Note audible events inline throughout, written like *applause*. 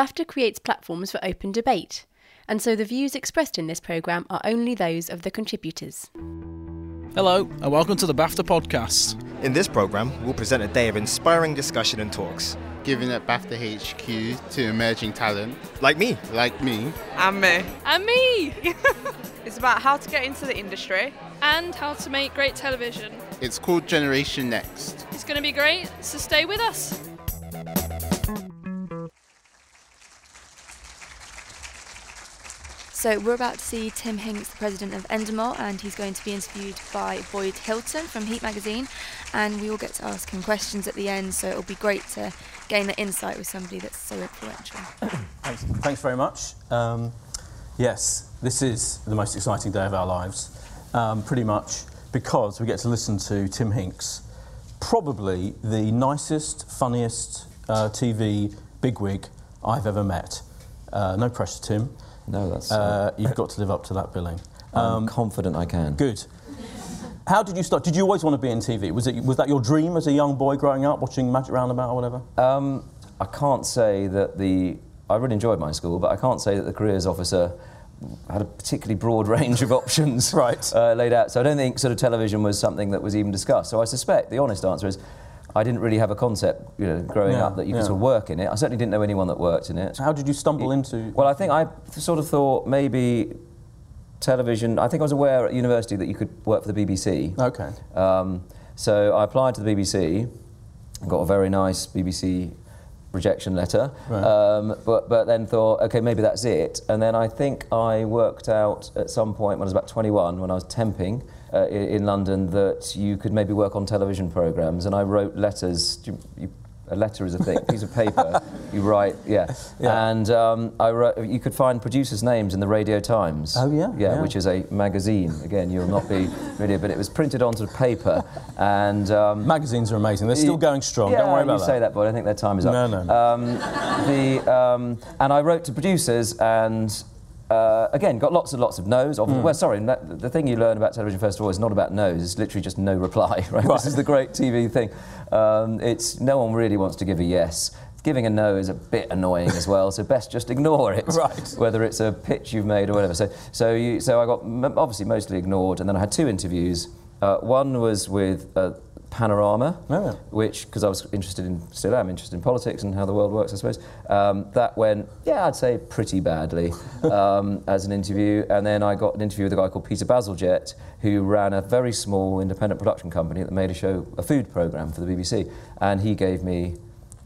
BAFTA creates platforms for open debate, and so the views expressed in this programme are only those of the contributors. Hello, and welcome to the BAFTA podcast. In this programme, we'll present a day of inspiring discussion and talks. Giving at BAFTA HQ to emerging talent. Like me. Like me. And me. And me! *laughs* it's about how to get into the industry. And how to make great television. It's called Generation Next. It's going to be great, so stay with us. So we're about to see Tim Hinks, the president of Endemol, and he's going to be interviewed by Boyd Hilton from Heat Magazine, and we will get to ask him questions at the end. So it'll be great to gain that insight with somebody that's so influential. *coughs* thanks, thanks very much. Um, yes, this is the most exciting day of our lives, um, pretty much because we get to listen to Tim Hinks, probably the nicest, funniest uh, TV bigwig I've ever met. Uh, no pressure, Tim. No, that's. Uh, you've got to live up to that billing. I'm um, confident I can. Good. How did you start? Did you always want to be in TV? Was it was that your dream as a young boy growing up, watching Magic Roundabout or whatever? Um, I can't say that the. I really enjoyed my school, but I can't say that the careers officer had a particularly broad *laughs* range of options right. uh, laid out. So I don't think sort of television was something that was even discussed. So I suspect the honest answer is I didn't really have a concept, you know, growing Yeah, up that you yeah. could sort of work in it. I certainly didn't know anyone that worked in it. So how did you stumble into? Well, I think I sort of thought maybe television. I think I was aware at university that you could work for the BBC. Okay. Um, so I applied to the BBC, got a very nice BBC rejection letter, Right. um, but, but then thought, okay, maybe that's it. And then I think I worked out at some point when I was about 21, when I was temping uh, in, in London, that you could maybe work on television programmes. And I wrote letters. You, you, a letter is a thing, piece of paper *laughs* you write, yeah. Yeah. And um, I wrote, you could find producers' names in the Radio Times. Oh, yeah, Yeah, yeah. which is a magazine. Again, you'll not be really, but it was printed onto paper. And um, Magazines are amazing. They're still going strong. yeah, Don't worry about you say that, but I think their time is up. No, no, no. Um, the, um, and I wrote to producers and. Uh, again, got lots and lots of no's. Hmm. Well, sorry, no, the thing you learn about television, first of all, is not about no's. It's literally just no reply. *laughs* Right? This is the great TV thing. Um, it's no one really wants to give a yes. Giving a no is a bit annoying as well, so best just ignore it. Right. Whether it's a pitch you've made or whatever. So, so, you, so I got obviously mostly ignored, and then I had two interviews. Uh, one was with uh, Panorama, Oh, which because I was interested in, still am interested in politics and how the world works, I suppose. Um, that went, yeah, I'd say pretty badly *laughs* um, as an interview. And then I got an interview with a guy called Peter Bazalgette, who ran a very small independent production company that made a show, a food program for the BBC, and he gave me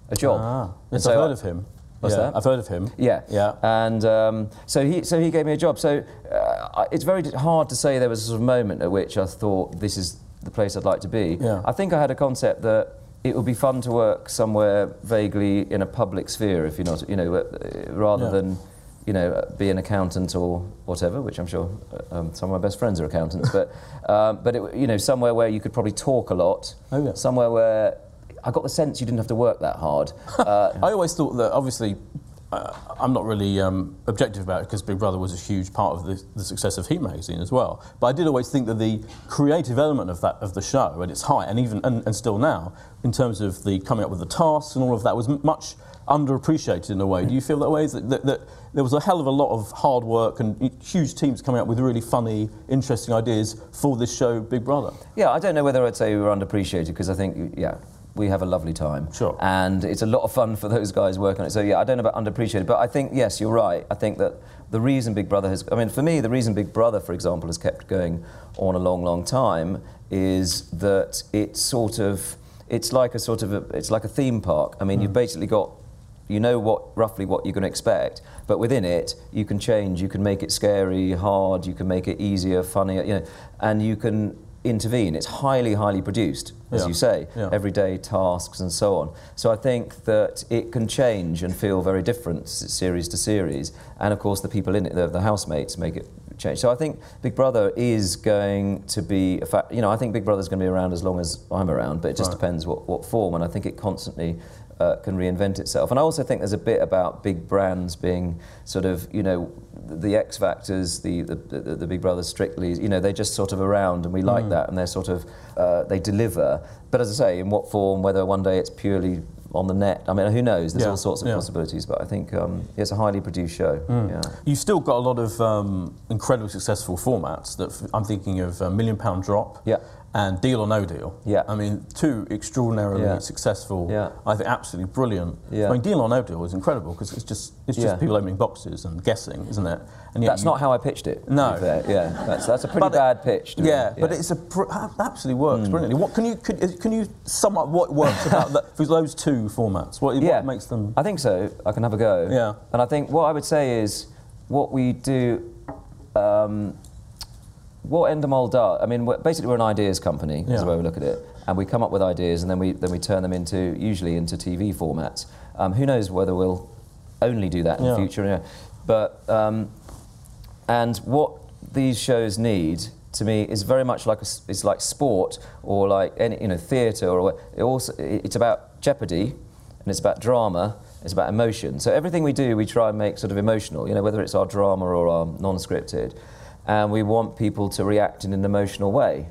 a job. Ah, yes, so I've I- heard of him. What's yeah, that? I've heard of him. yeah, Yeah. And um, so he so he gave me a job. So uh, it's very hard to say there was a sort of moment at which I thought this is the place I'd like to be. Yeah. I think I had a concept that it would be fun to work somewhere vaguely in a public sphere, if you're not, you know, uh, rather Yeah. than. You know, be an accountant or whatever, which I'm sure uh, um, some of my best friends are accountants. but, *laughs* um, but it, you know, somewhere where you could probably talk a lot. Oh, yeah. Somewhere where I got the sense you didn't have to work that hard. *laughs* Uh, I always thought that obviously uh, I'm not really um, objective about it because Big Brother was a huge part of the, the success of Heat magazine as well. But I did always think that the creative element of that of the show at its height, and even and, and still now, in terms of the coming up with the tasks and all of that, was much underappreciated in a way. Do you feel that way? That, that, that there was a hell of a lot of hard work and huge teams coming up with really funny, interesting ideas for this show, Big Brother. Yeah, I don't know whether I'd say we were underappreciated because I think, yeah, we have a lovely time. Sure. And it's a lot of fun for those guys working on it. So, yeah, I don't know about underappreciated, but I think, yes, you're right. I think that the reason Big Brother has, I mean, for me, the reason Big Brother, for example, has kept going on a long, long time is that it's sort of, it's like a sort of, a, it's like a theme park. I mean, you've hmm. basically got you know what roughly what you're going to expect, but within it you can change. You can make it scary, hard. You can make it easier, funnier. You know, and you can intervene. It's highly, highly produced, as Yeah. you say, Yeah. everyday tasks and so on. So I think that it can change and feel very different series to series. And of course, the people in it, the, the housemates, make it change. So I think Big Brother is going to be a fact. You know, I think Big Brother's going to be around as long as I'm around, but it just Right. depends what, what form. And I think it constantly uh, can reinvent itself. And I also think there's a bit about big brands being sort of, you know, the X Factors, the, the, the, the Big Brothers, Strictly, you know, they're just sort of around and we like that and they're sort of, uh, they deliver. But as I say, in what form, whether one day it's purely on the net. I mean, who knows? There's Yeah, all sorts of yeah. possibilities, but I think um, it's a highly produced show. Mm. Yeah. You've still got a lot of um, incredibly successful formats. That f- I'm thinking of uh, Million Pound Drop Yeah. And Deal or No Deal. Yeah. I mean, two extraordinarily Yeah. successful. Yeah. I think absolutely brilliant. Yeah. I mean, Deal or No Deal is incredible because it's just it's just Yeah. people opening boxes and guessing, isn't it? And That's you- not how I pitched it. No. Yeah, that's, that's a pretty But it- bad pitch. to me. Yeah, but it's a pr- absolutely works Mm. brilliantly. What can you could, can you sum up what works about that, for those two formats? What, yeah. what makes them? I think so. I can have a go. Yeah. And I think what I would say is what we do. Um, what Endemol does, I mean, we're, basically we're an ideas company, is the way we look at it, and we come up with ideas, and then we then we turn them into usually into TV formats. Um, who knows whether we'll only do that in Yeah. the future? Yeah. But um, and what these shows need to me is very much like a it's like sport or like any you know theatre or it also it's about jeopardy and it's about drama it's about emotion so everything we do we try and make sort of emotional you know whether it's our drama or our non-scripted and we want people to react in an emotional way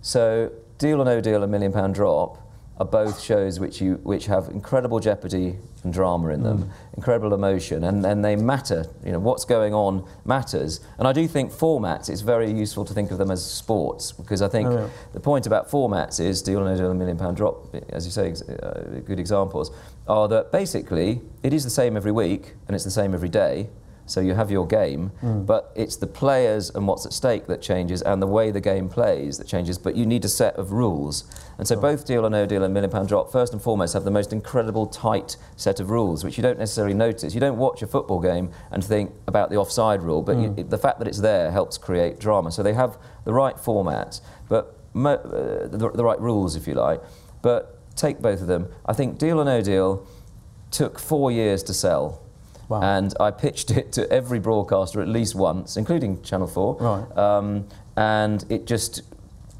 so deal or no deal and million pound drop are both shows which you which have incredible jeopardy and drama in them, incredible emotion, and, and they matter. You know what's going on matters, and I do think formats. It's very useful to think of them as sports because I think Oh, yeah. the point about formats is deal or no deal, a million pound drop, as you say, ex- uh, good examples are that basically it is the same every week and it's the same every day. So you have your game, but it's the players and what's at stake that changes, and the way the game plays that changes. But you need a set of rules, and so both Deal or No Deal and Million Pound Drop, first and foremost, have the most incredible tight set of rules, which you don't necessarily notice. You don't watch a football game and think about the offside rule, but you, the fact that it's there helps create drama. So they have the right format, but mo- uh, the, the right rules, if you like. But take both of them. I think Deal or No Deal took four years to sell. Wow. And I pitched it to every broadcaster at least once, including Channel 4. Right. Um, and it just,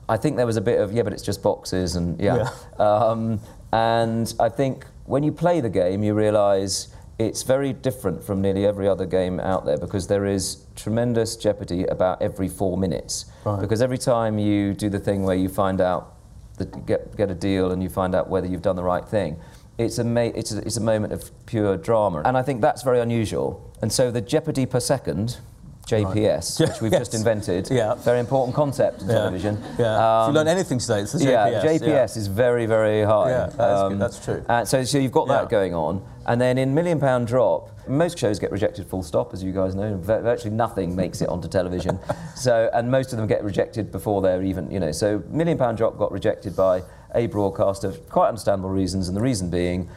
I think there was a bit of, yeah, but it's just boxes and yeah. Um, and I think when you play the game, you realise it's very different from nearly every other game out there because there is tremendous jeopardy about every four minutes. Right. Because every time you do the thing where you find out that get, get a deal and you find out whether you've done the right thing. It's a, ma- it's, a, it's a moment of pure drama. And I think that's very unusual. And so the jeopardy per second, JPS, Right. which we've *laughs* Yes. just invented, Yeah. very important concept in Yeah. television. Yeah. if Um, you learn anything today, it's the yeah, JPS. JPS is very, very high. Yeah, that good, that's true. And so, so you've got Yeah. that going on. And then in Million Pound Drop, most shows get rejected full stop, as you guys know. Virtually nothing makes it onto television. *laughs* so, and most of them get rejected before they're even, you know. So Million Pound Drop got rejected by a broadcaster for quite understandable reasons. And the reason being,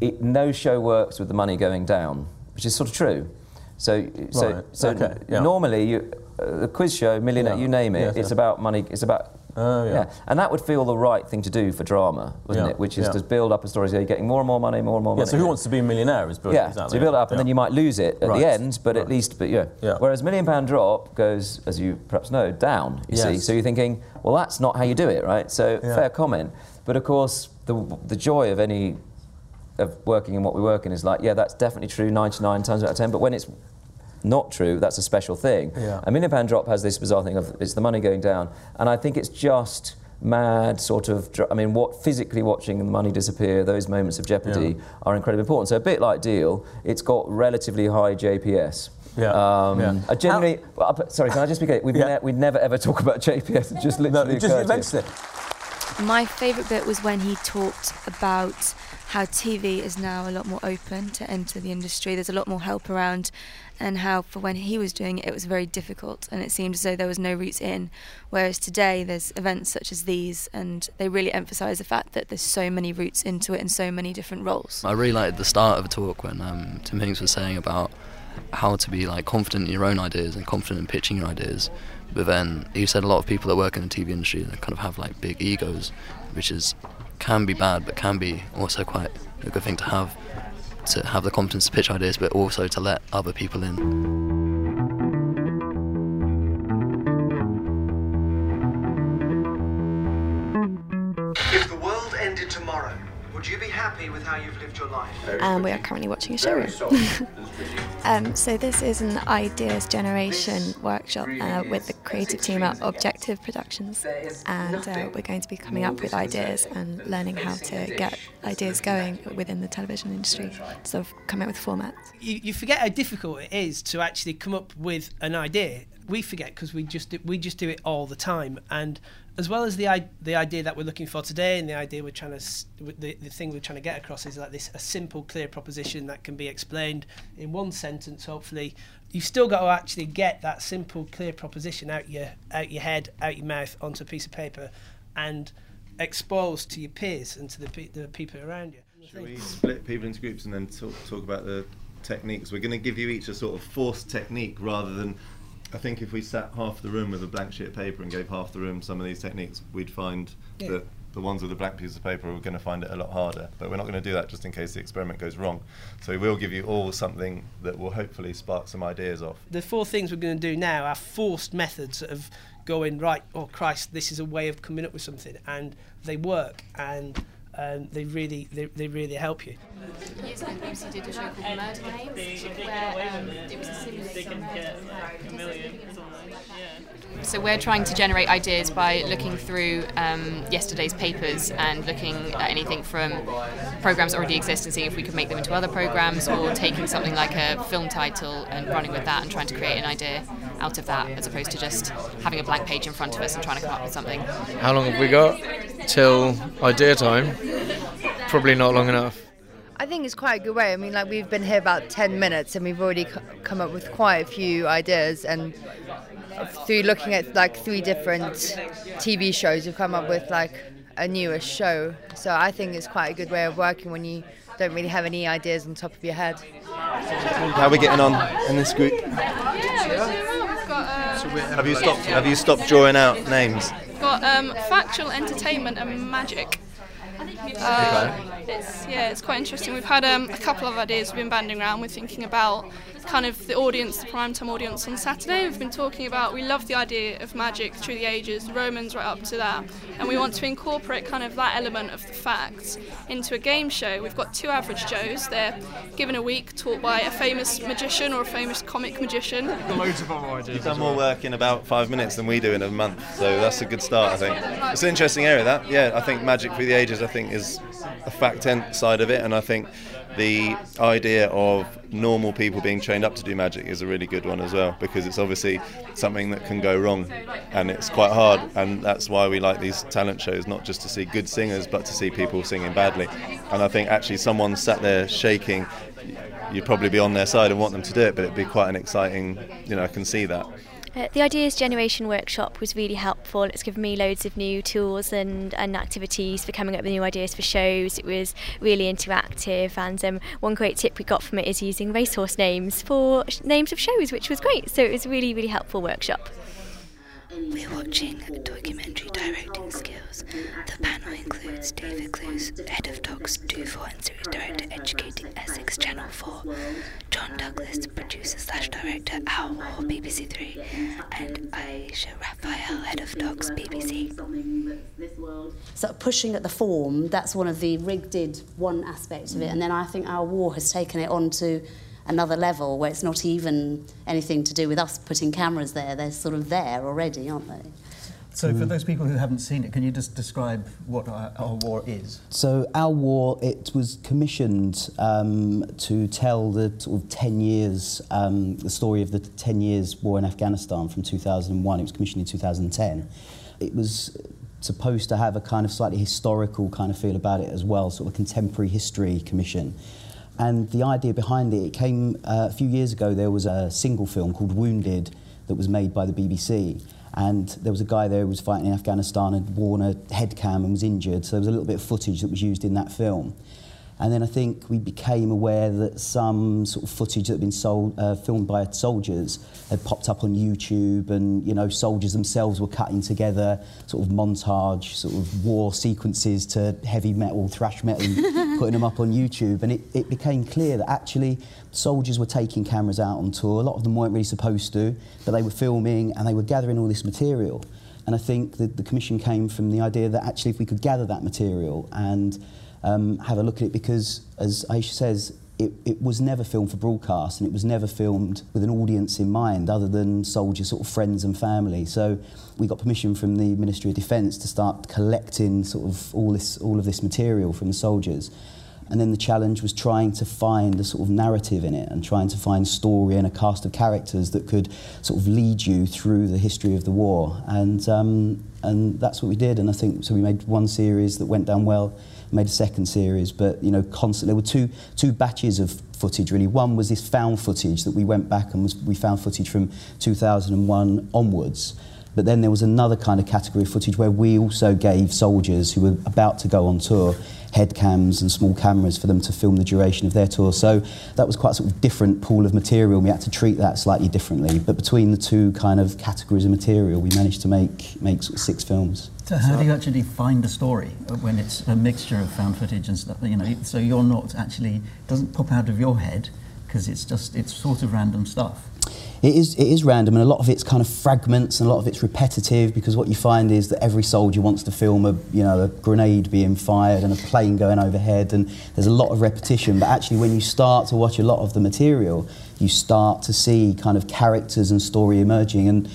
it, no show works with the money going down, which is sort of true. So, so, Right, so okay, yeah. normally, you, uh, the quiz show, Millionaire, Yeah. you name it, Yes, it's yeah. about money. It's about Oh, yeah. and that would feel the right thing to do for drama, wouldn't Yeah, it? Which is yeah. to build up a story, so you're getting more and more money, more and more money. Yeah, so who wants to be a millionaire is brilliant. Yeah, exactly. so you build it up, and then you might lose it at Right. the end, but Right. at least, but yeah. Yeah. Whereas Million Pound Drop goes, as you perhaps know, down. You see, Yes. so you're thinking, well, that's not how you do it, right? So Yeah. fair comment, but of course, the the joy of any of working in what we work in is like, yeah, that's definitely true 99 times out of 10, but when it's not true, that's a special thing. Yeah. A pound drop has this bizarre thing of it's the money going down, and I think it's just mad sort of. I mean, what physically watching the money disappear, those moments of jeopardy Yeah. are incredibly important. So a bit like Deal, it's got relatively high JPS. Yeah, Um, yeah. I generally, well, uh, sorry, can I just be clear? We've Yeah. ne- we'd never ever talk about JPS. It just *laughs* No, literally it just it. My favourite bit was when he talked about how TV is now a lot more open to enter the industry. There's a lot more help around, and how for when he was doing it, it was very difficult, and it seemed as though there was no routes in. Whereas today, there's events such as these, and they really emphasise the fact that there's so many routes into it and so many different roles. I really liked the start of the talk when um, Tim Hinks was saying about how to be like confident in your own ideas and confident in pitching your ideas. But then he said a lot of people that work in the TV industry they kind of have like big egos, which is can be bad, but can be also quite a good thing to have. To have the confidence to pitch ideas, but also to let other people in. Would you be happy with how you've lived your life? Um, we are currently watching a showroom. *laughs* Um, so this is an ideas generation workshop uh, with the creative team at Objective Productions, and uh, we're going to be coming up with ideas and learning how to get ideas going within the television industry, sort of coming up with formats. You, you forget how difficult it is to actually come up with an idea. We forget because we just do, we just do it all the time, and as well as the the idea that we're looking for today, and the idea we're trying to the, the thing we're trying to get across is like this a simple, clear proposition that can be explained in one sentence. Hopefully, you've still got to actually get that simple, clear proposition out your out your head, out your mouth, onto a piece of paper, and exposed to your peers and to the the people around you. Should we split people into groups and then talk talk about the techniques? We're going to give you each a sort of forced technique rather than I think if we sat half the room with a blank sheet of paper and gave half the room some of these techniques, we'd find yeah. that the ones with the blank piece of paper are going to find it a lot harder. But we're not going to do that just in case the experiment goes wrong. So we will give you all something that will hopefully spark some ideas off. The four things we're going to do now are forced methods of going right. Oh Christ, this is a way of coming up with something, and they work and um, they really they, they really help you. Years ago, BBC did a show called Murder Games, where um, it was a simulation So we're trying to generate ideas by looking through um, yesterday's papers and looking at anything from programs that already exist and seeing if we could make them into other programs, or taking something like a film title and running with that and trying to create an idea out of that, as opposed to just having a blank page in front of us and trying to come up with something. How long have we got till idea time? *laughs* Probably not long enough. I think it's quite a good way. I mean, like we've been here about 10 minutes and we've already come up with quite a few ideas and through looking at like three different TV shows, we've come up with like a newer show. So I think it's quite a good way of working when you don't really have any ideas on top of your head. How are we getting on in this group? have you stopped? Have you stopped drawing out names? Got um, factual entertainment and magic. Uh, it's yeah, it's quite interesting. We've had um, a couple of ideas we've been banding around. We're thinking about kind of the audience, the primetime audience on Saturday. We've been talking about we love the idea of magic through the ages, the Romans right up to that, and we want to incorporate kind of that element of the facts into a game show. We've got two average Joes. They're given a week, taught by a famous magician or a famous comic magician. Loads of other ideas. You've done more work in about five minutes than we do in a month, so that's a good start. I think it's an interesting area. That yeah, I think magic through the ages. I think is a fact side of it, and I think the idea of normal people being trained up to do magic is a really good one as well because it's obviously something that can go wrong and it's quite hard and that's why we like these talent shows not just to see good singers but to see people singing badly. And I think actually someone sat there shaking you'd probably be on their side and want them to do it but it'd be quite an exciting you know I can see that uh, the Ideas Generation workshop was really helpful. It's given me loads of new tools and, and activities for coming up with new ideas for shows. It was really interactive, and um, one great tip we got from it is using racehorse names for sh- names of shows, which was great. So it was a really, really helpful workshop. We're watching documentary directing skills. The panel includes David Clews, head of Docs 2 4 and series director educating Essex Channel 4, John Douglas, producer slash director Our War BBC 3, and Aysha Rafaele, head of Docs BBC. So pushing at the form, that's one of the rig did one aspect of it, and then I think Our War has taken it on to another level where it's not even anything to do with us putting cameras there. They're sort of there already, aren't they? So, for those people who haven't seen it, can you just describe what our War is? So, Our War, it was commissioned um, to tell the sort of 10 years, um, the story of the 10 years war in Afghanistan from 2001. It was commissioned in 2010. It was supposed to have a kind of slightly historical kind of feel about it as well, sort of a contemporary history commission. And the idea behind it, it came uh, a few years ago, there was a single film called Wounded that was made by the BBC. And there was a guy there who was fighting in Afghanistan and worn a head cam and was injured. So there was a little bit of footage that was used in that film. And then I think we became aware that some sort of footage that had been sold, uh, filmed by soldiers had popped up on YouTube, and you know soldiers themselves were cutting together sort of montage, sort of war sequences to heavy metal, thrash metal, and *laughs* putting them up on YouTube. And it, it became clear that actually soldiers were taking cameras out on tour. A lot of them weren't really supposed to, but they were filming and they were gathering all this material. And I think that the commission came from the idea that actually if we could gather that material and um, have a look at it because, as Aysha says, it, it was never filmed for broadcast and it was never filmed with an audience in mind other than soldiers, sort of friends and family. So we got permission from the Ministry of Defence to start collecting sort of all, this, all of this material from the soldiers. And then the challenge was trying to find a sort of narrative in it and trying to find story and a cast of characters that could sort of lead you through the history of the war. And, um, and that's what we did. And I think, so we made one series that went down well, made a second series, but, you know, constantly there were two, two batches of footage really. One was this found footage that we went back and was, we found footage from 2001 onwards. But then there was another kind of category of footage where we also gave soldiers who were about to go on tour head cams and small cameras for them to film the duration of their tour. So that was quite a sort of different pool of material. We had to treat that slightly differently. But between the two kind of categories of material, we managed to make, make sort of six films. So how do you actually find a story when it's a mixture of found footage and stuff? You know, so you're not actually doesn't pop out of your head because it's just it's sort of random stuff. It is, it is random, and a lot of it's kind of fragments, and a lot of it's repetitive because what you find is that every soldier wants to film a, you know, a grenade being fired and a plane going overhead, and there's a lot of repetition. But actually, when you start to watch a lot of the material, you start to see kind of characters and story emerging. And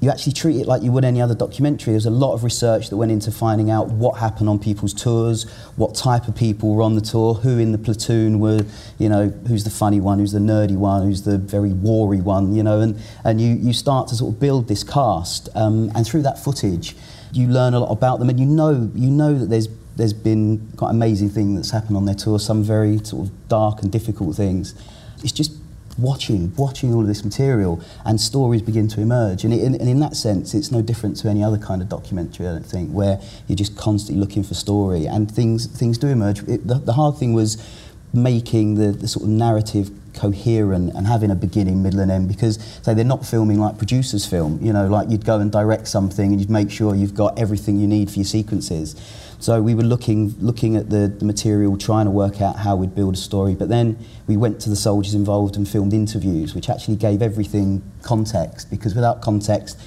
you actually treat it like you would any other documentary. There's a lot of research that went into finding out what happened on people's tours, what type of people were on the tour, who in the platoon were, you know, who's the funny one, who's the nerdy one, who's the very wary one, you know, and, and you, you start to sort of build this cast. Um, and through that footage, you learn a lot about them and you know, you know that there's there's been quite amazing thing that's happened on their tour, some very sort of dark and difficult things. It's just watching, watching all of this material, and stories begin to emerge. And, it, and, and in that sense, it's no different to any other kind of documentary, I don't think, where you're just constantly looking for story, and things things do emerge. It, the, the hard thing was making the, the sort of narrative coherent and having a beginning, middle and end because say they're not filming like producers film, you know, like you'd go and direct something and you'd make sure you've got everything you need for your sequences. So we were looking looking at the, the material trying to work out how we'd build a story. But then we went to the soldiers involved and filmed interviews which actually gave everything context because without context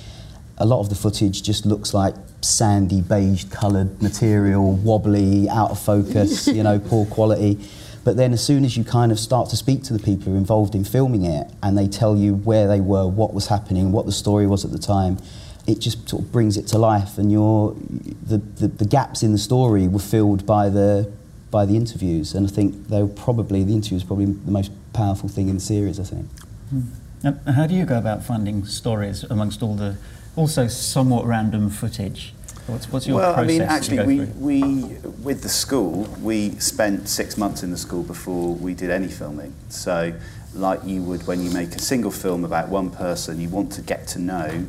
a lot of the footage just looks like sandy beige coloured material wobbly out of focus *laughs* you know poor quality. But then as soon as you kind of start to speak to the people who are involved in filming it and they tell you where they were, what was happening, what the story was at the time, it just sort of brings it to life and you're, the, the, the gaps in the story were filled by the, by the interviews and I think they were probably, the interviews probably the most powerful thing in the series, I think. Hmm. How do you go about finding stories amongst all the also somewhat random footage? What's, what's your well, process? I mean, actually, we, we, with the school, we spent six months in the school before we did any filming. So, like you would when you make a single film about one person, you want to get to know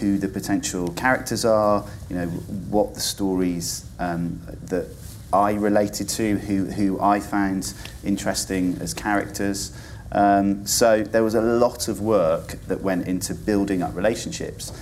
who the potential characters are, you know, what the stories um, that I related to, who, who I found interesting as characters. Um, so there was a lot of work that went into building up relationships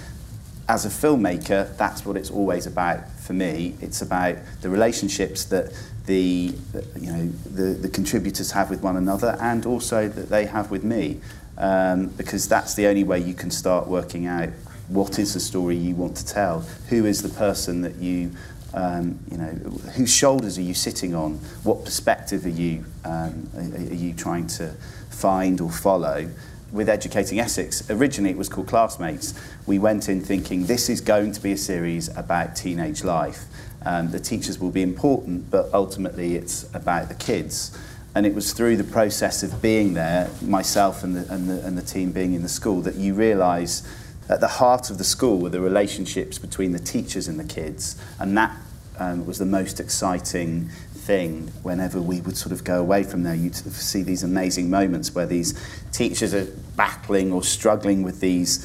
as a filmmaker, that's what it's always about for me. It's about the relationships that the, you know, the, the contributors have with one another and also that they have with me. Um, because that's the only way you can start working out what is the story you want to tell, who is the person that you, um, you know, whose shoulders are you sitting on, what perspective are you, um, are, are you trying to find or follow with Educating Essex, originally it was called Classmates. We went in thinking this is going to be a series about teenage life. Um, the teachers will be important, but ultimately it's about the kids. And it was through the process of being there, myself and the, and the, and the team being in the school, that you realise at the heart of the school were the relationships between the teachers and the kids. And that um, was the most exciting thing whenever we would sort of go away from there. You'd see these amazing moments where these teachers are battling or struggling with these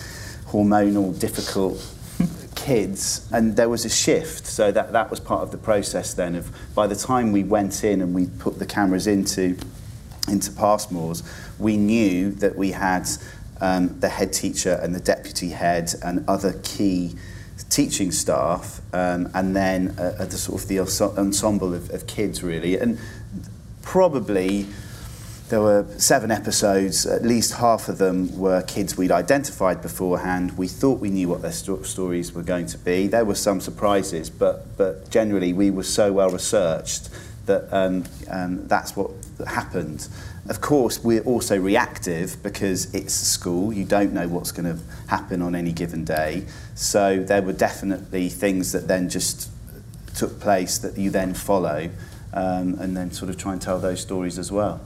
hormonal, difficult kids, and there was a shift. So that, that was part of the process then of by the time we went in and we put the cameras into, into Passmore's, we knew that we had um, the head teacher and the deputy head and other key teaching staff um, and then uh, the sort of the ensemble of, of kids really. And probably there were seven episodes at least half of them were kids we'd identified beforehand. We thought we knew what their sto stories were going to be. There were some surprises but but generally we were so well researched that um, um, that's what happened. Of course, we're also reactive because it's a school. You don't know what's going to happen on any given day. So there were definitely things that then just took place that you then follow um, and then sort of try and tell those stories as well.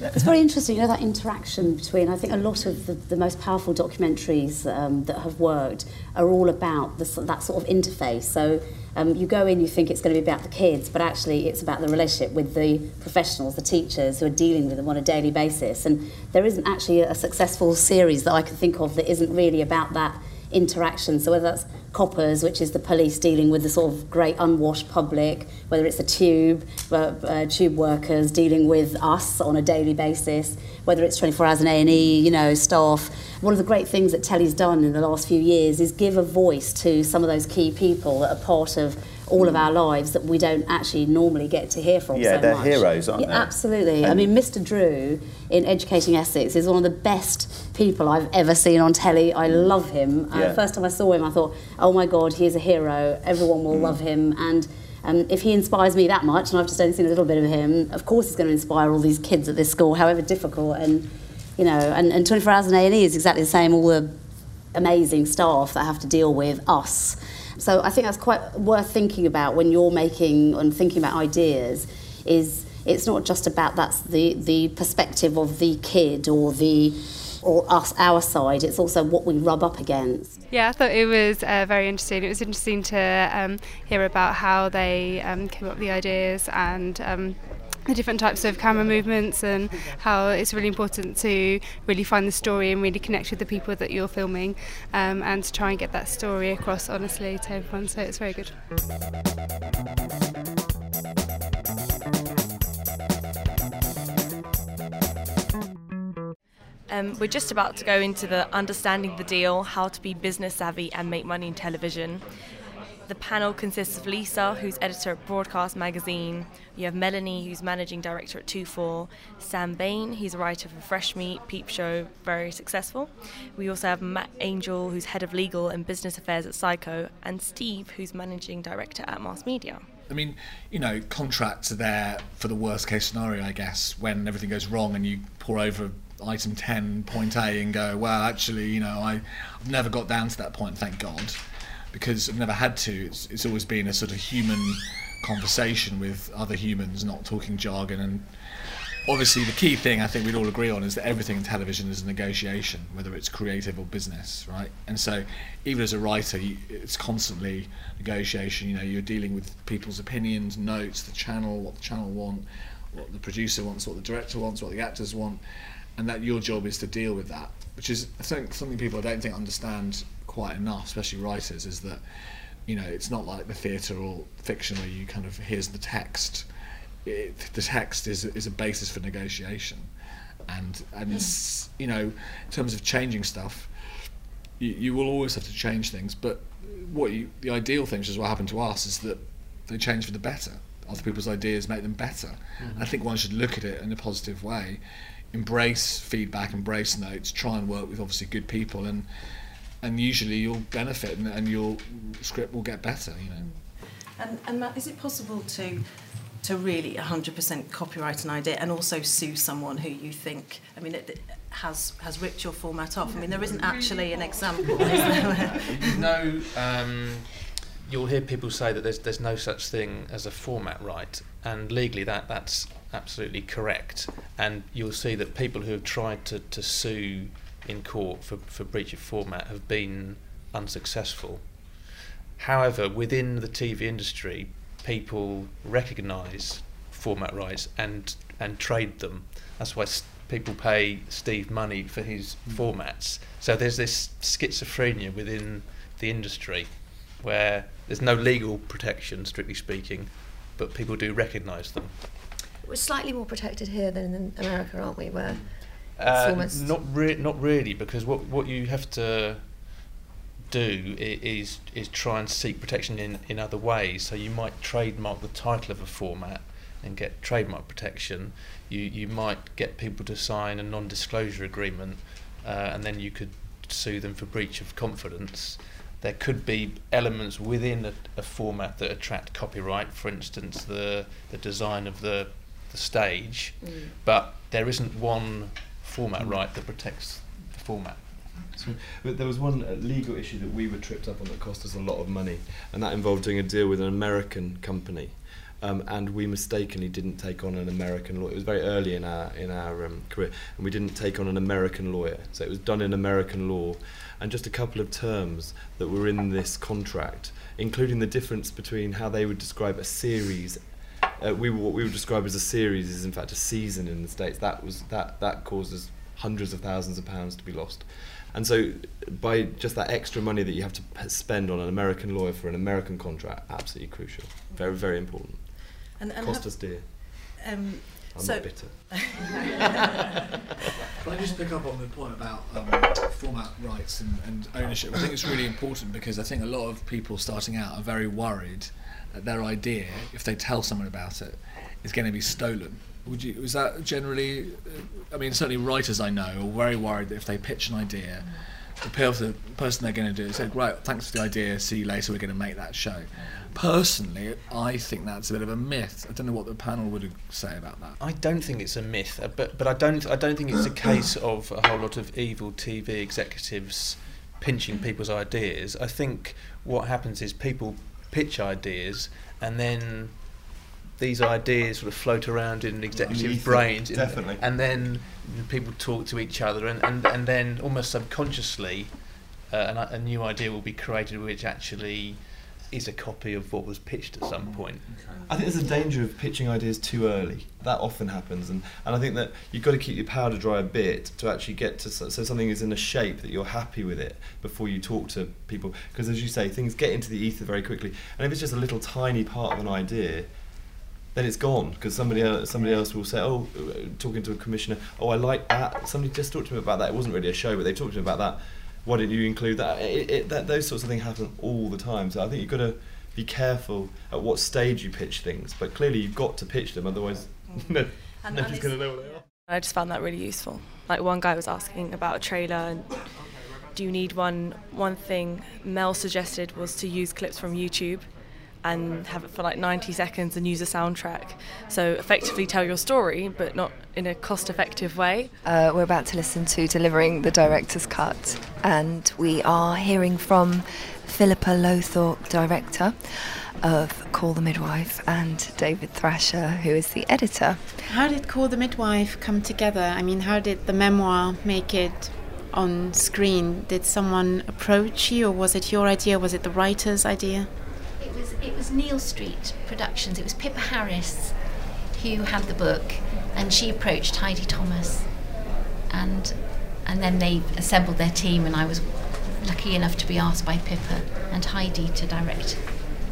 It's very interesting, you know, that interaction between, I think a lot of the, the most powerful documentaries um, that have worked are all about that sort of interface. So um, you go in, you think it's going to be about the kids, but actually it's about the relationship with the professionals, the teachers who are dealing with them on a daily basis. And there isn't actually a successful series that I can think of that isn't really about that interaction. So whether that's coppers, which is the police dealing with the sort of great unwashed public, whether it's the tube, uh, uh, tube workers dealing with us on a daily basis, whether it's 24 hours in A&E, you know, staff. One of the great things that Telly's done in the last few years is give a voice to some of those key people that are part of all of our lives that we don't actually normally get to hear from Yeah, so they're much. heroes, aren't yeah, they? Absolutely. I mean, Mr. Drew in Educating Essex is one of the best people I've ever seen on telly. I love him. Uh, first time I saw him, I thought, oh my God, he is a hero. Everyone will love him. And um, if he inspires me that much, and I've just only seen a little bit of him, of course he's going to inspire all these kids at this school, however difficult. And, you know, and, and 24 Hours in A&E is exactly the same. All the amazing staff that have to deal with us. So I think that's quite worth thinking about when you're making and thinking about ideas. Is it's not just about that's the the perspective of the kid or the or us our side. It's also what we rub up against. Yeah, I thought it was uh, very interesting. It was interesting to um, hear about how they um, came up with the ideas and um, the different types of camera movements and how it's really important to really find the story and really connect with the people that you're filming um, and to try and get that story across honestly to everyone. So it's very good. Um, we're just about to go into the understanding the deal, how to be business savvy and make money in television. The panel consists of Lisa, who's editor at Broadcast Magazine. You have Melanie, who's managing director at 24. Sam Bain, he's a writer for Fresh Meat, Peep Show, very successful. We also have Matt Angel, who's head of legal and business affairs at Syco, and Steve, who's managing director at Mass Media. I mean, you know, contracts are there for the worst case scenario, I guess, when everything goes wrong and you pour over item 10, point A, and go, well, actually, you know, I, I've never got down to that point, thank God, because I've never had to. It's, it's always been a sort of human conversation with other humans, not talking jargon. And obviously, the key thing I think we'd all agree on is that everything in television is a negotiation, whether it's creative or business, right? And so, even as a writer, you, it's constantly negotiation. You know, you're dealing with people's opinions, notes, the channel, what the channel want, what the producer wants, what the director wants, what the actors want, and that your job is to deal with that, which is I think something people I don't think understand quite enough, especially writers, is that you know it's not like the theatre or fiction where you kind of here's the text. It, the text is is a basis for negotiation, and and it's you know in terms of changing stuff, you, you will always have to change things. But what you the ideal thing, which is what happened to us, is that they change for the better. Other people's ideas make them better. Mhm. I think one should look at it in a positive way, embrace feedback, embrace notes, try and work with obviously good people, and and usually you'll benefit and, and your script will get better. You know. And, and Matt, is it possible to to really 100% copyright an idea and also sue someone who you think, I mean, it, it has has ripped your format off? I mean, there isn't actually an example, is there? *laughs* no, um, you'll hear people say that there's there's no such thing as a format right, and legally that that's absolutely correct. And you'll see that people who have tried to, to sue in court for, for breach of format have been unsuccessful. However, within the TV industry, people recognise format rights and and trade them. That's why s- people pay Steve money for his mm. formats. So there's this schizophrenia within the industry where there's no legal protection, strictly speaking, but people do recognise them. We're slightly more protected here than in America, aren't we? Where it's Uh, Not re- not really, because what what you have to do is is try and seek protection in, in other ways. So you might trademark the title of a format and get trademark protection. You you might get people to sign a non-disclosure agreement, uh, and then you could sue them for breach of confidence. there could be elements within a, a format that attract copyright. For instance, the the design of the the stage, Mm. but there isn't one format right that protects the format. So, but there was one uh, legal issue that we were tripped up on that cost us a lot of money, and that involved doing a deal with an American company. Um, and we mistakenly didn't take on an American lawyer. It was very early in our in our um, career, and we didn't take on an American lawyer. So it was done in American law, and just a couple of terms that were in this contract, including the difference between how they would describe a series. Uh, we what we would describe as a series is in fact a season in the states. That was that that causes hundreds of thousands of pounds to be lost. And so, by just that extra money that you have to p- spend on an American lawyer for an American contract, absolutely crucial. Very, very important. And- and Cost have- us dear. Um, I'm so- not bitter. *laughs* Can I just pick up on the point about um, format rights and, and ownership? I think it's really important because I think a lot of people starting out are very worried that their idea, if they tell someone about it, is going to be stolen. Would you? Was that generally? uh, I mean, certainly writers I know are very worried that if they pitch an idea, the person, they're going to do is say, "Right, thanks for the idea. See you later. We're going to make that show." Personally, I think that's a bit of a myth. I don't know what the panel would say about that. I don't think it's a myth, uh, but but I don't I don't think it's a case of a whole lot of evil TV executives pinching people's ideas. I think what happens is people pitch ideas and then these ideas sort of float around in executive brains, in- definitely. and then people talk to each other, and, and, and then almost subconsciously, uh, a new idea will be created which actually is a copy of what was pitched at some point. I think there's a danger of pitching ideas too early. That often happens, and, and I think that you've got to keep your powder dry a bit to actually get to so so something is in a shape that you're happy with it before you talk to people. Because as you say, things get into the ether very quickly, and if it's just a little tiny part of an idea, then it's gone because somebody else, somebody else will say, oh, uh, talking to a commissioner, oh, I like that. Somebody just talked to me about that. It wasn't really a show, but they talked to me about that. Why didn't you include that? It, it, that those sorts of things happen all the time. So I think you've got to be careful at what stage you pitch things. But clearly, you've got to pitch them, otherwise, mm. *laughs* no, And- nobody's going to know what they are. I just found that really useful. Like one guy was asking about a trailer and do you need one? One thing Mel suggested was to use clips from YouTube and have it for like 90 seconds and use a soundtrack. So effectively tell your story, but not in a cost-effective way. Uh, we're about to listen to Delivering the Director's Cut, and we are hearing from Philippa Lowthorpe, director of Call the Midwife, and David Thrasher, who is the editor. How did Call the Midwife come together? I mean, how did the memoir make it on screen? Did someone approach you, or was it your idea? Was it the writer's idea? It was Neal Street Productions. It was Pippa Harris who had the book, and she approached Heidi Thomas, and and then they assembled their team, and I was lucky enough to be asked by Pippa and Heidi to direct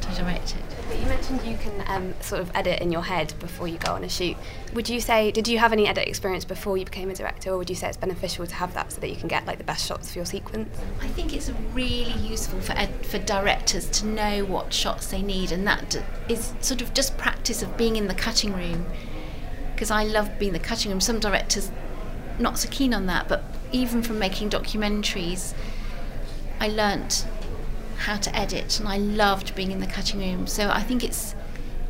to direct it. But you mentioned you can um, sort of edit in your head before you go on a shoot. Would you say, did you have any edit experience before you became a director, or would you say it's beneficial to have that so that you can get like the best shots for your sequence? I think it's really useful for ed- for directors to know what shots they need, and that d- is sort of just practice of being in the cutting room. Because I love being in the cutting room. Some directors not so keen on that, but even from making documentaries, I learnt how to edit, and I loved being in the cutting room. So I think it's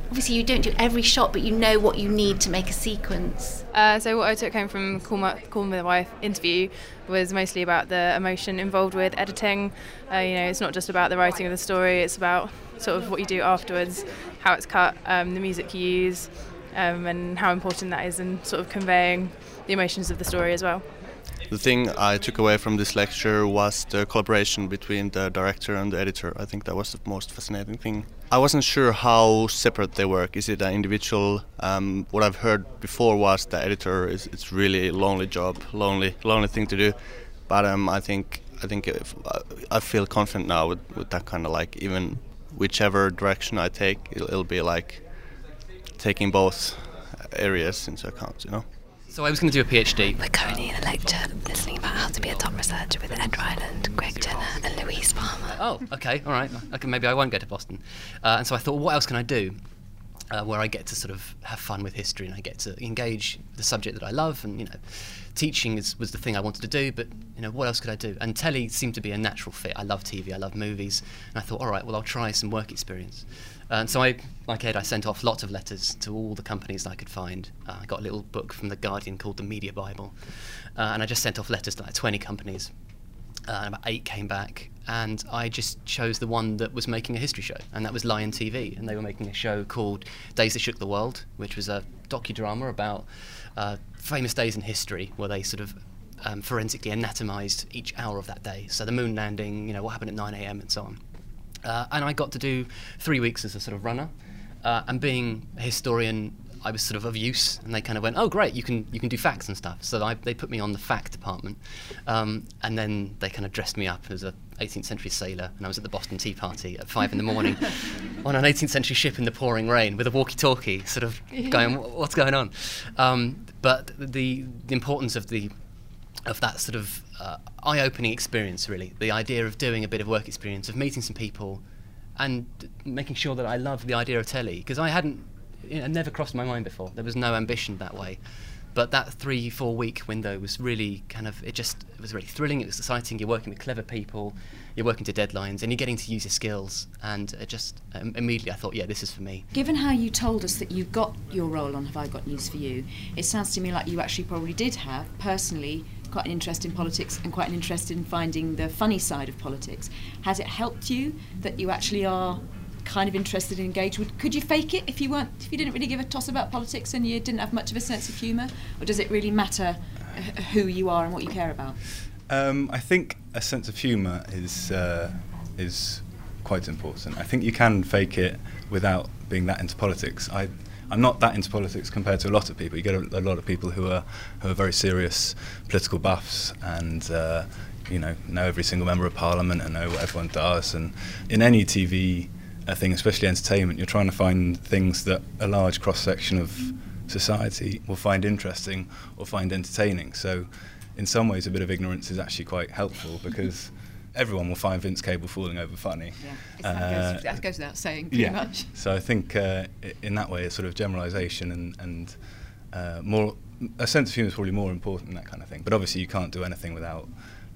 obviously you don't do every shot, but you know what you need to make a sequence. Uh, so what I took home from Call My, Call My Wife interview was mostly about the emotion involved with editing. Uh, you know, it's not just about the writing of the story; it's about sort of what you do afterwards, how it's cut, um, the music you use, um, and how important that is in sort of conveying the emotions of the story as well. The thing I took away from this lecture was the collaboration between the director and the editor. I think that was the most fascinating thing. I wasn't sure how separate they work. Is it an individual? Um, what I've heard before was the editor is it's really a lonely job, lonely, lonely thing to do. But um, I think I think if, I feel confident now with, with that kind of like even whichever direction I take, it'll, it'll be like taking both areas into account. You know. So I was going to do a PhD. We're currently in a lecture listening about how to be a top researcher with Ed Ryland, Greg Jenner, and Louise Palmer. Oh, okay, all right. Okay, maybe I won't go to Boston. Uh, and so I thought, what else can I do? uh, where I get to sort of have fun with history and I get to engage the subject that I love. And you know, teaching is, was the thing I wanted to do, but you know, what else could I do? And telly seemed to be a natural fit. I love TV, I love movies, and I thought, all right, well, I'll try some work experience. And so I, like Ed, I sent off lots of letters to all the companies I could find. Uh, I got a little book from the Guardian called the Media Bible, uh, and I just sent off letters to like 20 companies. Uh, and about eight came back, and I just chose the one that was making a history show, and that was Lion TV, and they were making a show called Days That Shook the World, which was a docudrama about uh, famous days in history, where they sort of um, forensically anatomized each hour of that day. So the moon landing, you know, what happened at 9 a.m. and so on. Uh, and I got to do three weeks as a sort of runner, uh, and being a historian I was sort of of use, and they kind of went, "Oh, great, you can you can do facts and stuff." So I, they put me on the fact department, um, and then they kind of dressed me up as a 18th century sailor, and I was at the Boston Tea Party at five in the morning *laughs* on an 18th century ship in the pouring rain with a walkie-talkie, sort of going, "What's going on?" Um, but the the importance of the of that sort of uh, eye-opening experience, really, the idea of doing a bit of work experience, of meeting some people, and making sure that I loved the idea of telly, because I hadn't it never crossed my mind before. There was no ambition that way. But that three, four week window was really kind of, it just it was really thrilling, it was exciting. You're working with clever people, you're working to deadlines, and you're getting to use your skills. And it just um, immediately I thought, yeah, this is for me. Given how you told us that you got your role on Have I Got News for You, it sounds to me like you actually probably did have, personally, quite an interest in politics and quite an interest in finding the funny side of politics. Has it helped you that you actually are kind of interested and engaged with could you fake it if you weren't if you didn't really give a toss about politics and you didn't have much of a sense of humour? Or does it really matter who you are and what you care about? Um, I think a sense of humour is uh, is quite important. I think you can fake it without being that into politics. I I'm not that into politics compared to a lot of people. You get a, a lot of people who are who are very serious political buffs and uh, you know know every single member of parliament and know what everyone does. And in any TV a thing, especially entertainment. You're trying to find things that a large cross section of society will find interesting or find entertaining. So, in some ways, a bit of ignorance is actually quite helpful because everyone will find Vince Cable falling over funny. Yeah, uh, that, goes, that, goes, without saying, pretty yeah. much. So I think uh, in that way, it's sort of generalisation and, and uh, more a sense of humour is probably more important than that kind of thing. But obviously, you can't do anything without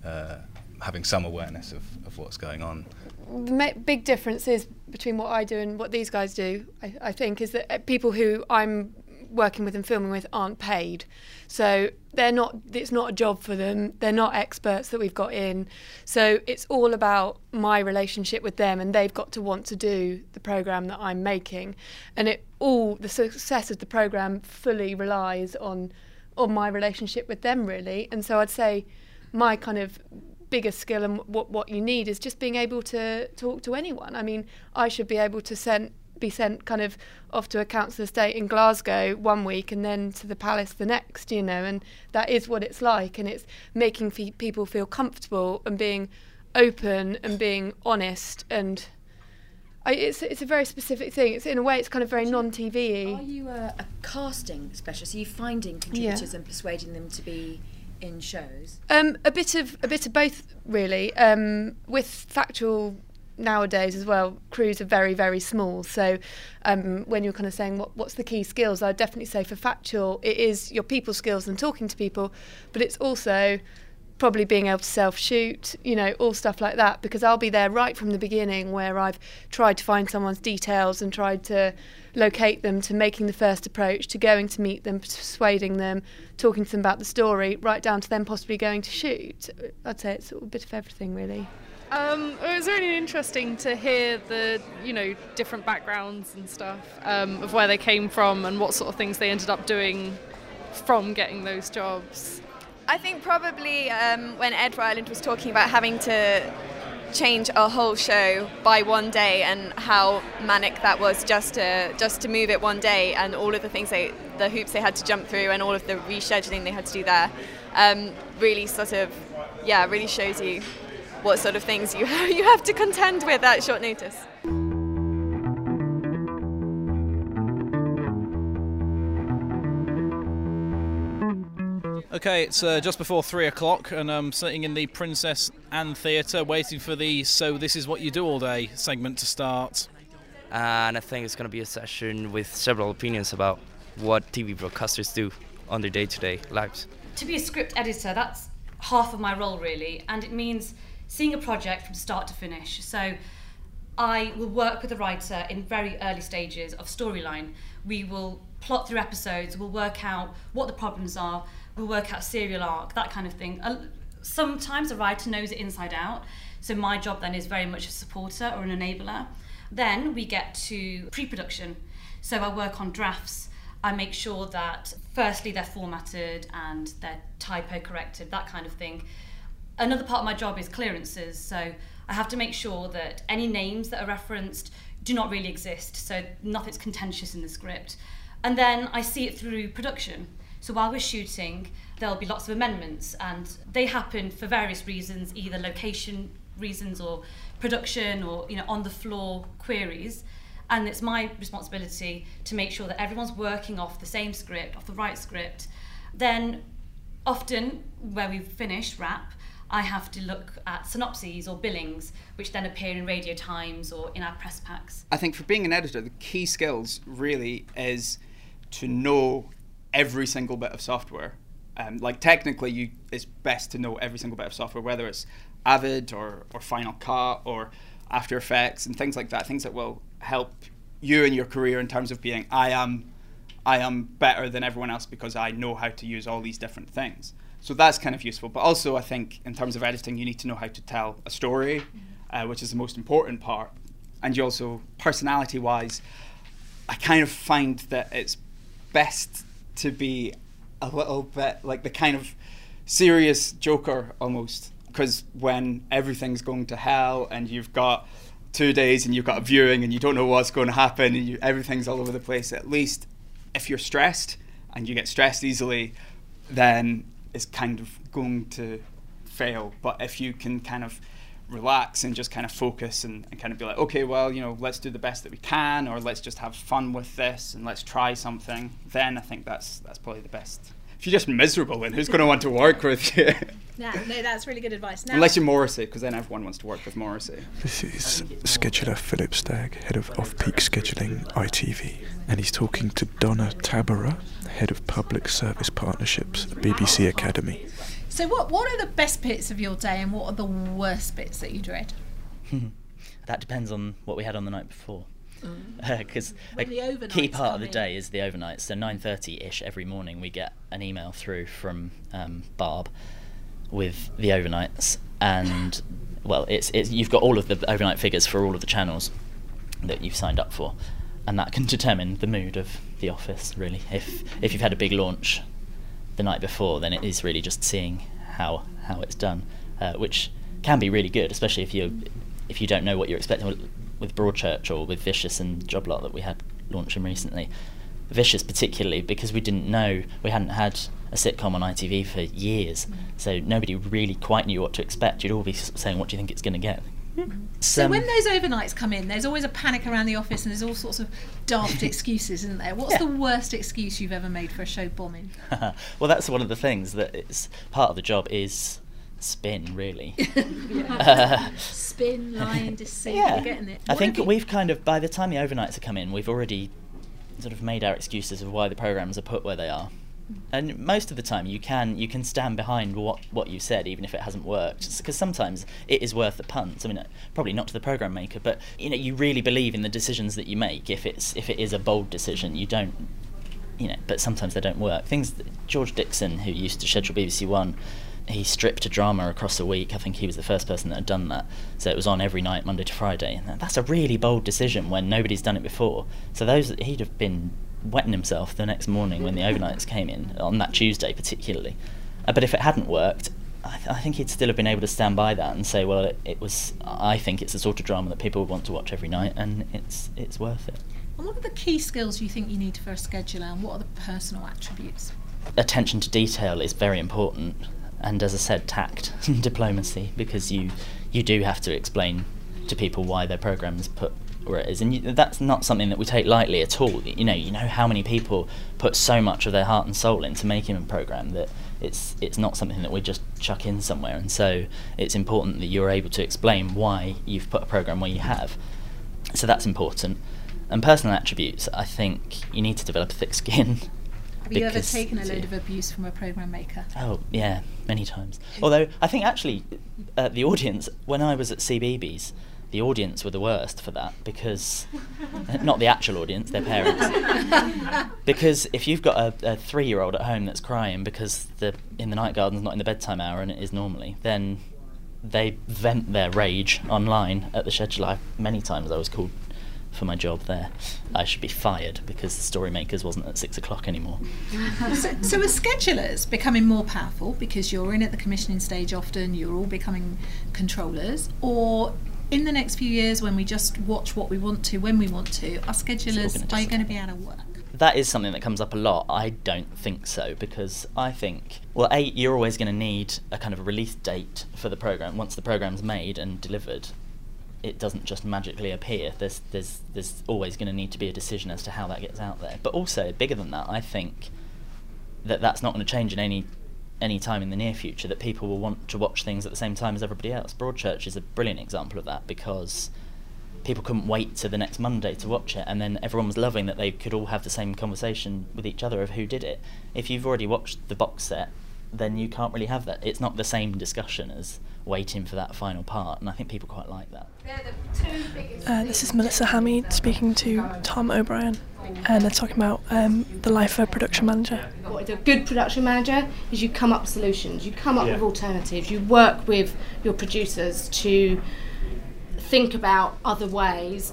uh, having some awareness of, of what's going on the big difference is between what I do and what these guys do, I, I, think, is that uh, people who I'm working with and filming with aren't paid. So they're not, it's not a job for them. They're not experts that we've got in. So it's all about my relationship with them and they've got to want to do the programme that I'm making. And it all, the success of the programme fully relies on, on my relationship with them, really. And so I'd say my kind of biggest skill and what what you need is just being able to talk to anyone. I mean, I should be able to send be sent kind of off to a council estate in Glasgow one week and then to the palace the next, you know, and that is what it's like and it's making fe- people feel comfortable and being open and being honest and I, it's it's a very specific thing. It's in a way it's kind of very non-TV. Are you a, a casting specialist? Are you finding contributors yeah. and persuading them to be in shows? Um, a bit of a bit of both, really. Um, with factual nowadays as well, crews are very very small. So um, when you're kind of saying what, what's the key skills, I'd definitely say for factual, it is your people skills and talking to people, but it's also probably being able to self shoot, you know, all stuff like that, because I'll be there right from the beginning where I've tried to find someone's details and tried to locate them to making the first approach to going to meet them, persuading them, talking to them about the story, right down to them possibly going to shoot. I'd say it's a bit of everything really. Um, it was really interesting to hear the you know different backgrounds and stuff um, of where they came from and what sort of things they ended up doing from getting those jobs. I think probably um, when Ed Ryland was talking about having to change a whole show by one day and how manic that was just to just to move it one day and all of the things they the hoops they had to jump through and all of the rescheduling they had to do there um, really sort of yeah really shows you what sort of things you *laughs* you have to contend with at short notice. Okay, it's uh, just before three o'clock, and I'm sitting in the Princess Anne Theatre waiting for the So This Is What You Do All Day segment to start. and I think it's going to be a session with several opinions about what TV broadcasters do on their day-to-day lives. To be a script editor, that's half of my role really, and it means seeing a project from start to finish. So I will work with the writer in very early stages of storyline. We will plot through episodes, we'll work out what the problems are, we'll work out serial arc, that kind of thing. Sometimes a writer knows it inside out, so my job then is very much a supporter or an enabler. Then we get to pre production. So I work on drafts. I make sure that firstly they're formatted and they're typo corrected, that kind of thing. Another part of my job is clearances. So I have to make sure that any names that are referenced do not really exist, so nothing's contentious in the script. And then I see it through production. So while we're shooting, there'll be lots of amendments, and they happen for various reasons, either location reasons or production or you know on the floor queries. And it's my responsibility to make sure that everyone's working off the same script, off the right script. Then, often, where we've finished wrap, I have to look at synopses or billings, which then appear in Radio Times or in our press packs. I think for being an editor, the key skills really is to know every single bit of software. Um, like technically, you it's best to know every single bit of software, whether it's Avid or, or Final Cut or After Effects and things like that. Things that will help you in your career in terms of being I am I am better than everyone else because I know how to use all these different things. So that's kind of useful. But also, I think in terms of editing, you need to know how to tell a story, uh, which is the most important part. And you also, personality wise, I kind of find that it's best to be a little bit like the kind of serious joker almost. Because when everything's going to hell and you've got two days and you've got a viewing and you don't know what's going to happen and you, everything's all over the place, at least if you're stressed and you get stressed easily, then is kind of going to fail. But if you can kind of relax and just kind of focus and, and, kind of be like, okay, well, you know, let's do the best that we can, or let's just have fun with this and let's try something, then I think that's that's probably the best. If you're just miserable, then who's going to want to work with you? *laughs* Yeah, no, that's really good advice. Now, Unless you're Morrissey, because then everyone wants to work with Morrissey. This is scheduler Philip Stagg, head of off-peak scheduling ITV, and he's talking to Donna Taberer, head of public service partnerships at BBC Academy. So, what what are the best bits of your day, and what are the worst bits that you dread? *laughs* that depends on what we had on the night before because mm. a key part of the day is the overnight. So 9:30 ish every morning we get an email through from um, Barb with the overnights, and *laughs* well, it's, it's you've got all of the overnight figures for all of the channels that you've signed up for, and that can *laughs* determine the mood of the office. Really, if if you've had a big launch the night before, then it is really just seeing how how it's done, uh, which can be really good, especially if you if you don't know what you're expecting with Broadchurch or with Vicious and Job Lot that we had launching recently. Vicious particularly because we didn't know we hadn't had a sitcom on ITV for years, mm. so nobody really quite knew what to expect. You'd all be saying, "What do you think it's going to get?" So um, when those overnights come in, there's always a panic around the office, and there's all sorts of daft *laughs* excuses, isn't there? What's yeah. the worst excuse you've ever made for a show bombing? *laughs* well, that's one of the things that it's part of the job is spin, really. *laughs* uh, spin, *laughs* lie, deceit. Yeah. getting it. What I think we've kind of, by the time the overnights are come in, we've already sort of made our excuses of why the programs are put where they are. And most of the time, you can you can stand behind what, what you said, even if it hasn't worked. Because sometimes it is worth the punt. I mean, probably not to the program maker, but you know, you really believe in the decisions that you make. If it's if it is a bold decision, you don't, you know. But sometimes they don't work. Things that George Dixon, who used to schedule BBC One, he stripped a drama across a week. I think he was the first person that had done that. So it was on every night, Monday to Friday. And that's a really bold decision when nobody's done it before. So those he'd have been wetting himself the next morning when the overnights came in on that Tuesday particularly. Uh, but if it hadn't worked, I, th- I, think he'd still have been able to stand by that and say, well, it, it, was. I think it's the sort of drama that people would want to watch every night, and it's it's worth it. And what are the key skills you think you need for a scheduler, and what are the personal attributes? Attention to detail is very important and as I said, tact, *laughs* and diplomacy, because you you do have to explain to people why their program is put where it is, and you, that's not something that we take lightly at all. You know, you know how many people put so much of their heart and soul into making a program that it's it's not something that we just chuck in somewhere, and so it's important that you're able to explain why you've put a program where you have. So that's important. And personal attributes, I think you need to develop a thick skin. *laughs* Have you ever taken a load of abuse from a program maker? Oh yeah, many times. Although I think actually, uh, the audience when I was at CBeebies, the audience were the worst for that because *laughs* not the actual audience, their parents. *laughs* because if you've got a, a three-year-old at home that's crying because the in the night garden's not in the bedtime hour and it is normally, then they vent their rage online at the schedule. I, many times I was called for my job there. I should be fired because the story makers wasn't at six o'clock anymore. *laughs* so, so are schedulers becoming more powerful because you're in at the commissioning stage often, you're all becoming controllers, or in the next few years when we just watch what we want to when we want to, are schedulers are you going to be out of work? that is something that comes up a lot. I don't think so because I think, well, A, you're always going to need a kind of release date for the program. Once the program's made and delivered, it doesn't just magically appear. There's, there's, there's always going to need to be a decision as to how that gets out there. But also, bigger than that, I think that that's not going to change in any any time in the near future. That people will want to watch things at the same time as everybody else. Broadchurch is a brilliant example of that because people couldn't wait to the next Monday to watch it, and then everyone was loving that they could all have the same conversation with each other of who did it. If you've already watched the box set, then you can't really have that. It's not the same discussion as waiting for that final part, and I think people quite like that. Uh, this is Melissa Hamid speaking to Tom O'Brien, and they're talking about um, the life of a production manager. What is a good production manager is you come up with solutions, you come up Yeah. with alternatives, you work with your producers to think about other ways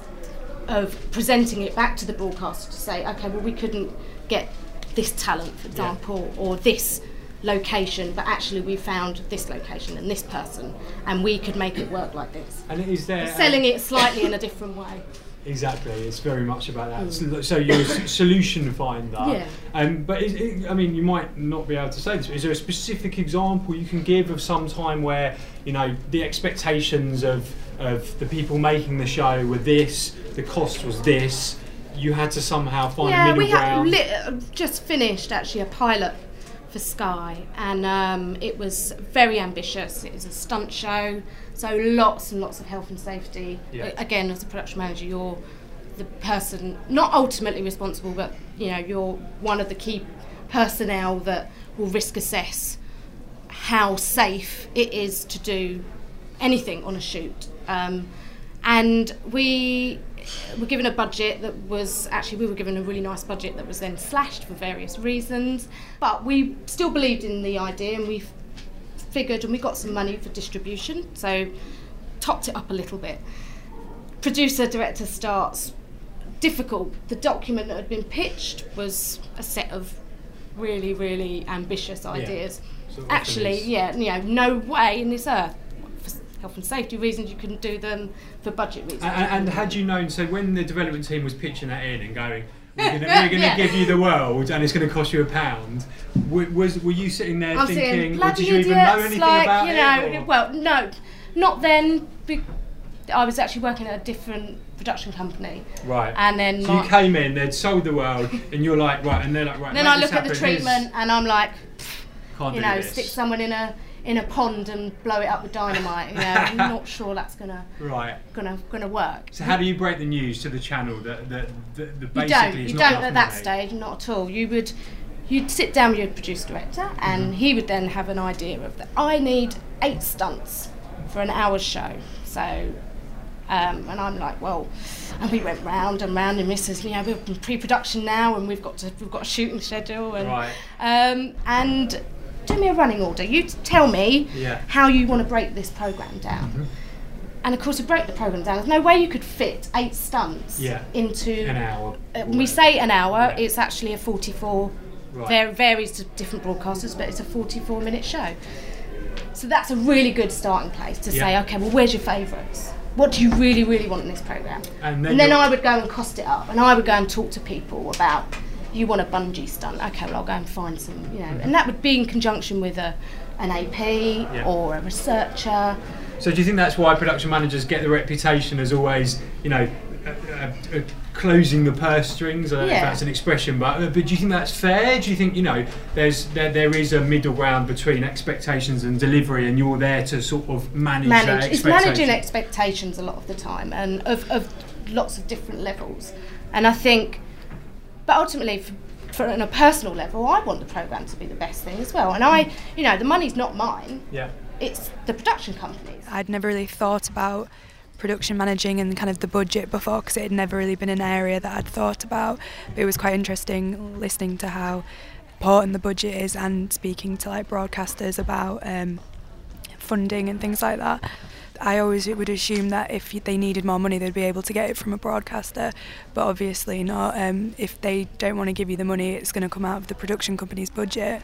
of presenting it back to the broadcaster to say, okay, well, we couldn't get this talent, for example, or this location, but actually we found this location and this person, and we could make it work like this. And is there Selling it slightly in a different way. *coughs* Exactly, it's very much about that. Mm. So, you're a solution finder. Yeah. Um, but is, it, I mean, you might not be able to say this. But is there a specific example you can give of some time where you know the expectations of of the people making the show were this, the cost was this, you had to somehow find a yeah, middle we had ground. lit, uh, just finished actually a pilot for Sky, and um, it was very ambitious. It was a stunt show, so lots and lots of health and safety. Yeah. Again, as a production manager, you're the person not ultimately responsible, but you know you're one of the key personnel that will risk assess how safe it is to do anything on a shoot. Um, and we were given a budget that was actually we were given a really nice budget that was then slashed for various reasons. But we still believed in the idea, and we figured, and we got some money for distribution, so topped it up a little bit. Producer director starts difficult. The document that had been pitched was a set of really, really ambitious Yeah. ideas. So Actually, yeah, you know, no way in this earth. Health and safety reasons, you couldn't do them. For budget reasons, And, and, had you known, so when the development team was pitching that in and going, we're going *laughs* gonna Yeah. give you the world and it's going to cost you a pound, w- was were you sitting there I'm thinking, or did you even know anything like, about you it? know, or- well, no, not then. Be- I was actually working at a different production company. Right. And then so you came in, they'd sold the world, *laughs* and you're like, right, and they're like, right. then I look at the treatment and I'm like, Can't you know, this. stick someone in a in a pond and blow it up with dynamite. You know, I'm not sure that's gonna Right. gonna gonna work. So how do you break the news to the channel that that, that, that You don't. You don't at that stage, not at all. You would, you'd sit down with your producer director, and Mm-hmm. he would then have an idea of that. I need eight stunts for an hour show. So, um, and I'm like, well, and we went round and round, and Mrs. You know, we're in pre-production now, and we've got to, we've got a shooting schedule, and Right. um, and do me a running order. You tell me Yeah. how you want to break this program down. Mm-hmm. And of course, to break the program down, there's no way you could fit eight stunts Yeah. into An hour. uh, when we say an hour, it's actually a 44. Right. Var- varies to different broadcasters, but it's a 44 minute show. So that's a really good starting place to say, okay, well, where's your favourites? What do you really, really want in this program? And then And then I would go and cost it up, and I would go and talk to people about, you want a bungee stunt? Okay, well, I'll go and find some, you know, and that would be in conjunction with a, an AP Yeah. or a researcher. So do you think that's why production managers get the reputation as always, you know, uh, uh, uh, closing the purse strings? I don't know if Yeah. that's an expression, but uh, but do you think that's fair? Do you think you know there's there, there is a middle ground between expectations and delivery, and you're there to sort of manage, that manage it's managing expectations a lot of the time and of, of lots of different levels And I think, but ultimately, for, for on a personal level, I want the program to be the best thing as well. And I, you know, the money's not mine. Yeah. It's the production company's. I'd never really thought about production managing and kind of the budget before because it had never really been an area that I'd thought about. But it was quite interesting listening to how important the budget is and speaking to like broadcasters about um, funding and things like that. I always would assume that if they needed more money, they'd be able to get it from a broadcaster, but obviously not. Um, if they don't want to give you the money, it's going to come out of the production company's budget.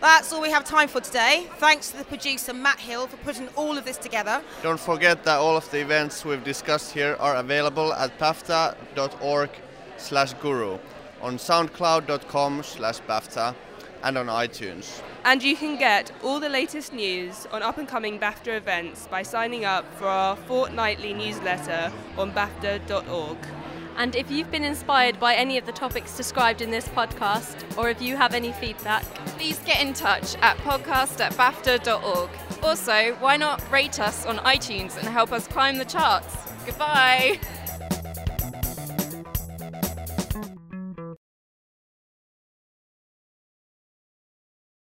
That's all we have time for today. Thanks to the producer Matt Hill for putting all of this together. Don't forget that all of the events we've discussed here are available at bafta.org slash guru, on soundcloud.com slash bafta, and on iTunes. And you can get all the latest news on up and coming BAFTA events by signing up for our fortnightly newsletter on BAFTA.org. And if you've been inspired by any of the topics described in this podcast, or if you have any feedback, please get in touch at podcast at BAFTA.org. Also, why not rate us on iTunes and help us climb the charts? Goodbye!